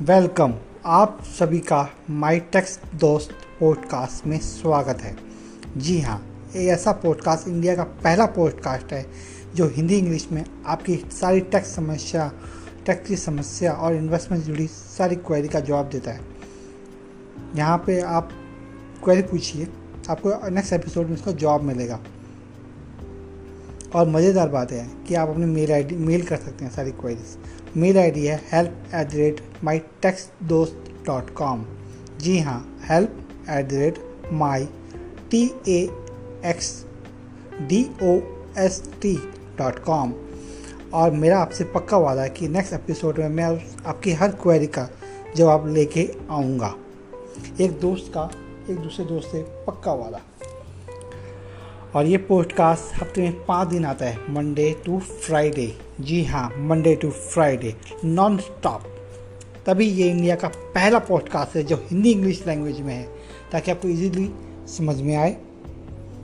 Welcome. आप सभी का माई टेक्स दोस्त पॉडकास्ट में स्वागत है। जी हाँ ये ऐसा पॉडकास्ट इंडिया का पहला पॉडकास्ट है जो हिंदी इंग्लिश में आपकी सारी टैक्स समस्या, टैक्स की समस्या और इन्वेस्टमेंट से जुड़ी सारी क्वेरी का जवाब देता है। यहाँ पे आप क्वेरी पूछिए, आपको नेक्स्ट एपिसोड में उसका जवाब मिलेगा। और मज़ेदार बात है कि आप अपनी मेल आईडी मेल कर सकते हैं सारी क्वेरीज मेल आईडी है help at the rate my tax dost dot com जी हाँ help at the rate my T A X D O S T dot com और मेरा आपसे पक्का वादा है कि नेक्स्ट एपिसोड में मैं आपकी हर क्वेरी का जवाब लेके आऊँगा। एक दोस्त का, एक दूसरे दोस्त से पक्का वादा। और ये पॉडकास्ट हफ़्ते में पाँच दिन आता है मंडे टू फ्राइडे जी हाँ Monday to Friday non stop तभी ये इंडिया का पहला पॉडकास्ट है जो हिंदी इंग्लिश लैंग्वेज में है, ताकि आपको इजीली समझ में आए,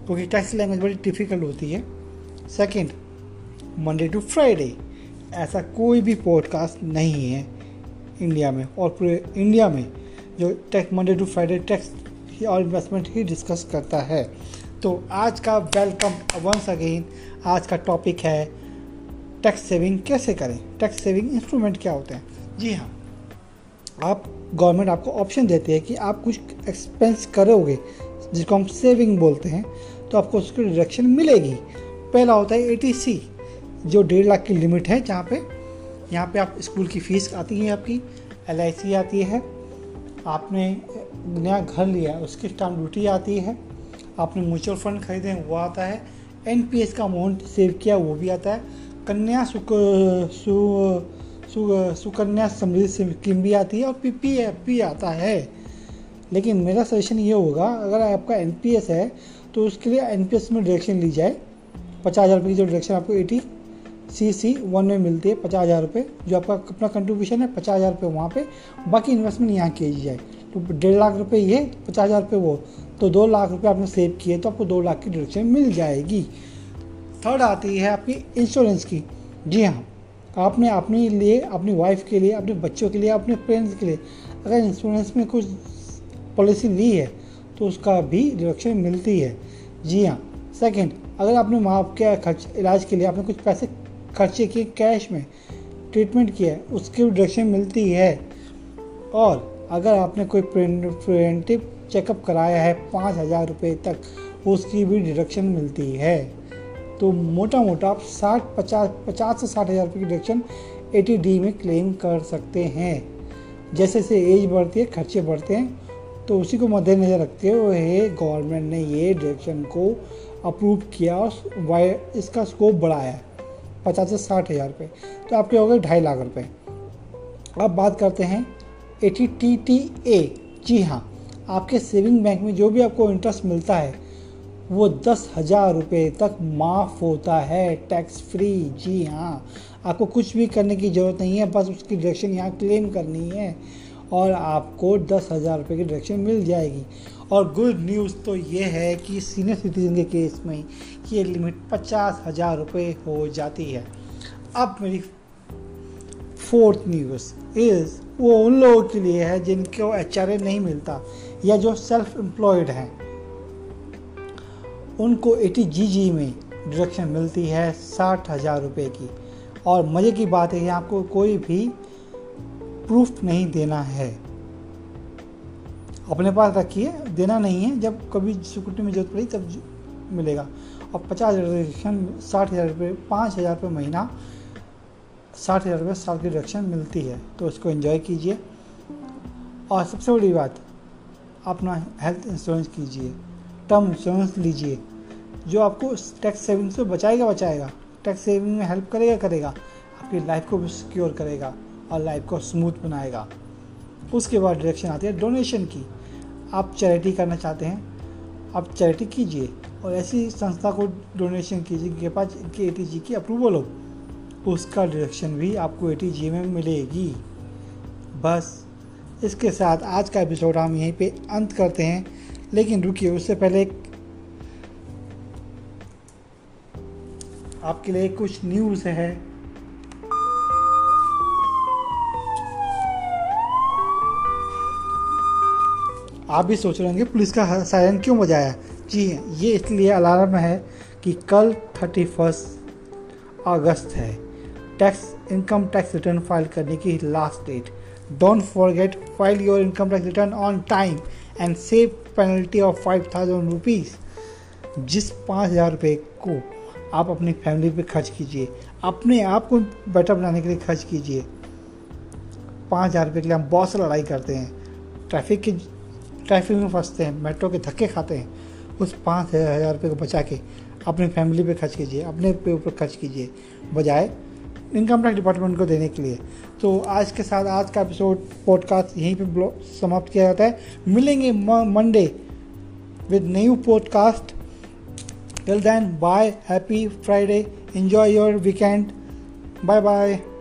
क्योंकि टेक्स्ट लैंग्वेज बड़ी डिफ़िकल्ट होती है। सेकंड मंडे टू फ्राइडे ऐसा कोई भी पॉडकास्ट नहीं है इंडिया में और पूरे इंडिया में जो tax Monday to Friday text और इन्वेस्टमेंट ही डिस्कस करता है। तो आज का वेलकम वंस अगेन आज का टॉपिक है टैक्स सेविंग कैसे करें? टैक्स सेविंग इंस्ट्रूमेंट क्या होते हैं? जी हाँ आप गवर्नमेंट आपको ऑप्शन देती है कि आप कुछ एक्सपेंस करोगे, जिसको हम सेविंग बोलते हैं तो आपको उसकी डिडक्शन मिलेगी। पहला होता है ए जो डेढ़ लाख की लिमिट है जहाँ पे, यहाँ पे आप स्कूल की फ़ीस आती है आपकी LIC आती है, आपने नया घर लिया, उसकी स्टाम्प ड्यूटी आती है आपने म्यूचुअल फंड खरीदे हैं वो आता है। एनपीएस का अमाउंट सेव किया वो भी आता है। कन्या सुक सु, सु, सुकन्या समृद्धि स्कीम भी आती है और पी पी एफ़ भी आता है। लेकिन मेरा सजेशन ये होगा अगर आपका एन पी एस है तो उसके लिए एन पी एस में डायरेक्शन ली जाए। पचास हज़ार रुपये की जो डायरेक्शन आपको एटी सी सी वन में मिलती है पचास हज़ार रुपये जो आपका अपना कंट्रीब्यूशन है पचास हज़ार रुपये वहाँ पे। बाकी इन्वेस्टमेंट यहाँ की जाए। तो डेढ़ लाख रुपये ये पचास हज़ार रुपये वो। तो दो लाख रुपये आपने सेव किए तो आपको दो लाख की डिडक्शन मिल जाएगी। थर्ड आती है आपकी इंश्योरेंस की। जी हाँ आपने अपने लिए, अपनी वाइफ के लिए, अपने बच्चों के लिए, अपने पेरेंट्स के लिए अगर इंश्योरेंस में कुछ पॉलिसी ली है तो उसका भी डिडक्शन मिलती है। जी हाँ सेकंड अगर आपने माँ के खर्च, इलाज के लिए आपने कुछ पैसे खर्चे किए कैश में ट्रीटमेंट किया उसकी भी डिडक्शन मिलती है। और अगर आपने कोई प्रिवेंटिव चेकअप कराया है पाँच हज़ार रुपये तक, उसकी भी डिडक्शन मिलती है। तो मोटा मोटा आप साठ, पचास पचास से साठ हज़ार रुपये की डिडक्शन ए डी में क्लेम कर सकते हैं। जैसे जैसे एज बढ़ती है, खर्चे बढ़ते हैं तो उसी को मद्देनज़र रखते हुए गवर्नमेंट ने ये डिडक्शन को अप्रूव किया और वाई, इसका स्कोप बढ़ाया पचास से साठ हज़ार रुपये तो आपके हो गए ढाई लाख रुपये अब बात करते हैं A T T T A जी हाँ आपके सेविंग बैंक में जो भी आपको इंटरेस्ट मिलता है, वो दस हज़ार रुपये तक माफ़ होता है टैक्स फ्री जी हाँ। आपको कुछ भी करने की ज़रूरत नहीं है, बस उसकी डायरेक्शन यहाँ क्लेम करनी है और आपको दस हज़ार रुपये की डायरेक्शन मिल जाएगी। और गुड न्यूज़ तो ये है कि सीनियर सिटीजन के केस में ये लिमिट पचास हज़ार रुपये हो जाती है। अब मेरी फोर्थ न्यूज़ इज़ वो उन लोगों के लिए है जिनको एचआरए नहीं मिलता या जो सेल्फ एम्प्लॉयड हैं। उनको ए में डिडक्शन मिलती है साठ हज़ार रुपये की। और मज़े की बात है कि आपको कोई भी प्रूफ नहीं देना है। अपने पास रखिए, देना नहीं है। जब कभी सिक्योरिटी में ज़रूरत पड़ी तब मिलेगा। और पचास हज़ार साठ हज़ार रुपये, पाँच हज़ार रुपये महीना साठ हज़ार रुपये साल की डिडक्शन मिलती है तो उसको एंजॉय कीजिए। और सबसे बड़ी बात, अपना हेल्थ इंश्योरेंस कीजिए टर्म इंश्योरेंस लीजिए, जो आपको टैक्स सेविंग से बचाएगा बचाएगा। टैक्स सेविंग में हेल्प करेगा करेगा। आपकी लाइफ को भी सिक्योर करेगा और लाइफ को स्मूथ बनाएगा। उसके बाद डायरेक्शन आती है डोनेशन की। आप चैरिटी करना चाहते हैं, आप चैरिटी कीजिए और ऐसी संस्था को डोनेशन कीजिए के पास ए की अप्रूवल हो। उसका डायरेक्शन भी आपको ए टी जी में मिलेगी। बस, इसके साथ आज का एपिसोड हम यहीं पे अंत करते हैं। लेकिन रुकिए, उससे पहले आपके लिए कुछ न्यूज़ है। आप भी सोच रहे होंगे, पुलिस का सायरन क्यों बजाया? जी ये इसलिए अलार्म है कि कल थर्टी फ़र्स्ट अगस्त है। Tax income tax return file करने की last date don't forget file your income tax return on time and save penalty of five thousand rupees जिस पाँच हज़ार रुपये को आप अपनी फैमिली पे खर्च कीजिए, अपने आप को बेटर बनाने के लिए खर्च कीजिए। पाँच हज़ार रुपये के लिए हम बहुत से लड़ाई करते हैं। ट्रैफ़िक के ट्रैफ़िक में फंसते हैं मेट्रो के धक्के खाते हैं। उस पाँच हज़ार रुपये को बचा के अपनी फैमिली पे खर्च कीजिए, अपने पे ऊपर खर्च कीजिए। बजाय इनकम टैक्स डिपार्टमेंट को देने के लिए। तो आज के साथ आज का एपिसोड पॉडकास्ट यहीं पे समाप्त किया जाता है। मिलेंगे Monday with new podcast till then bye happy Friday enjoy your weekend bye bye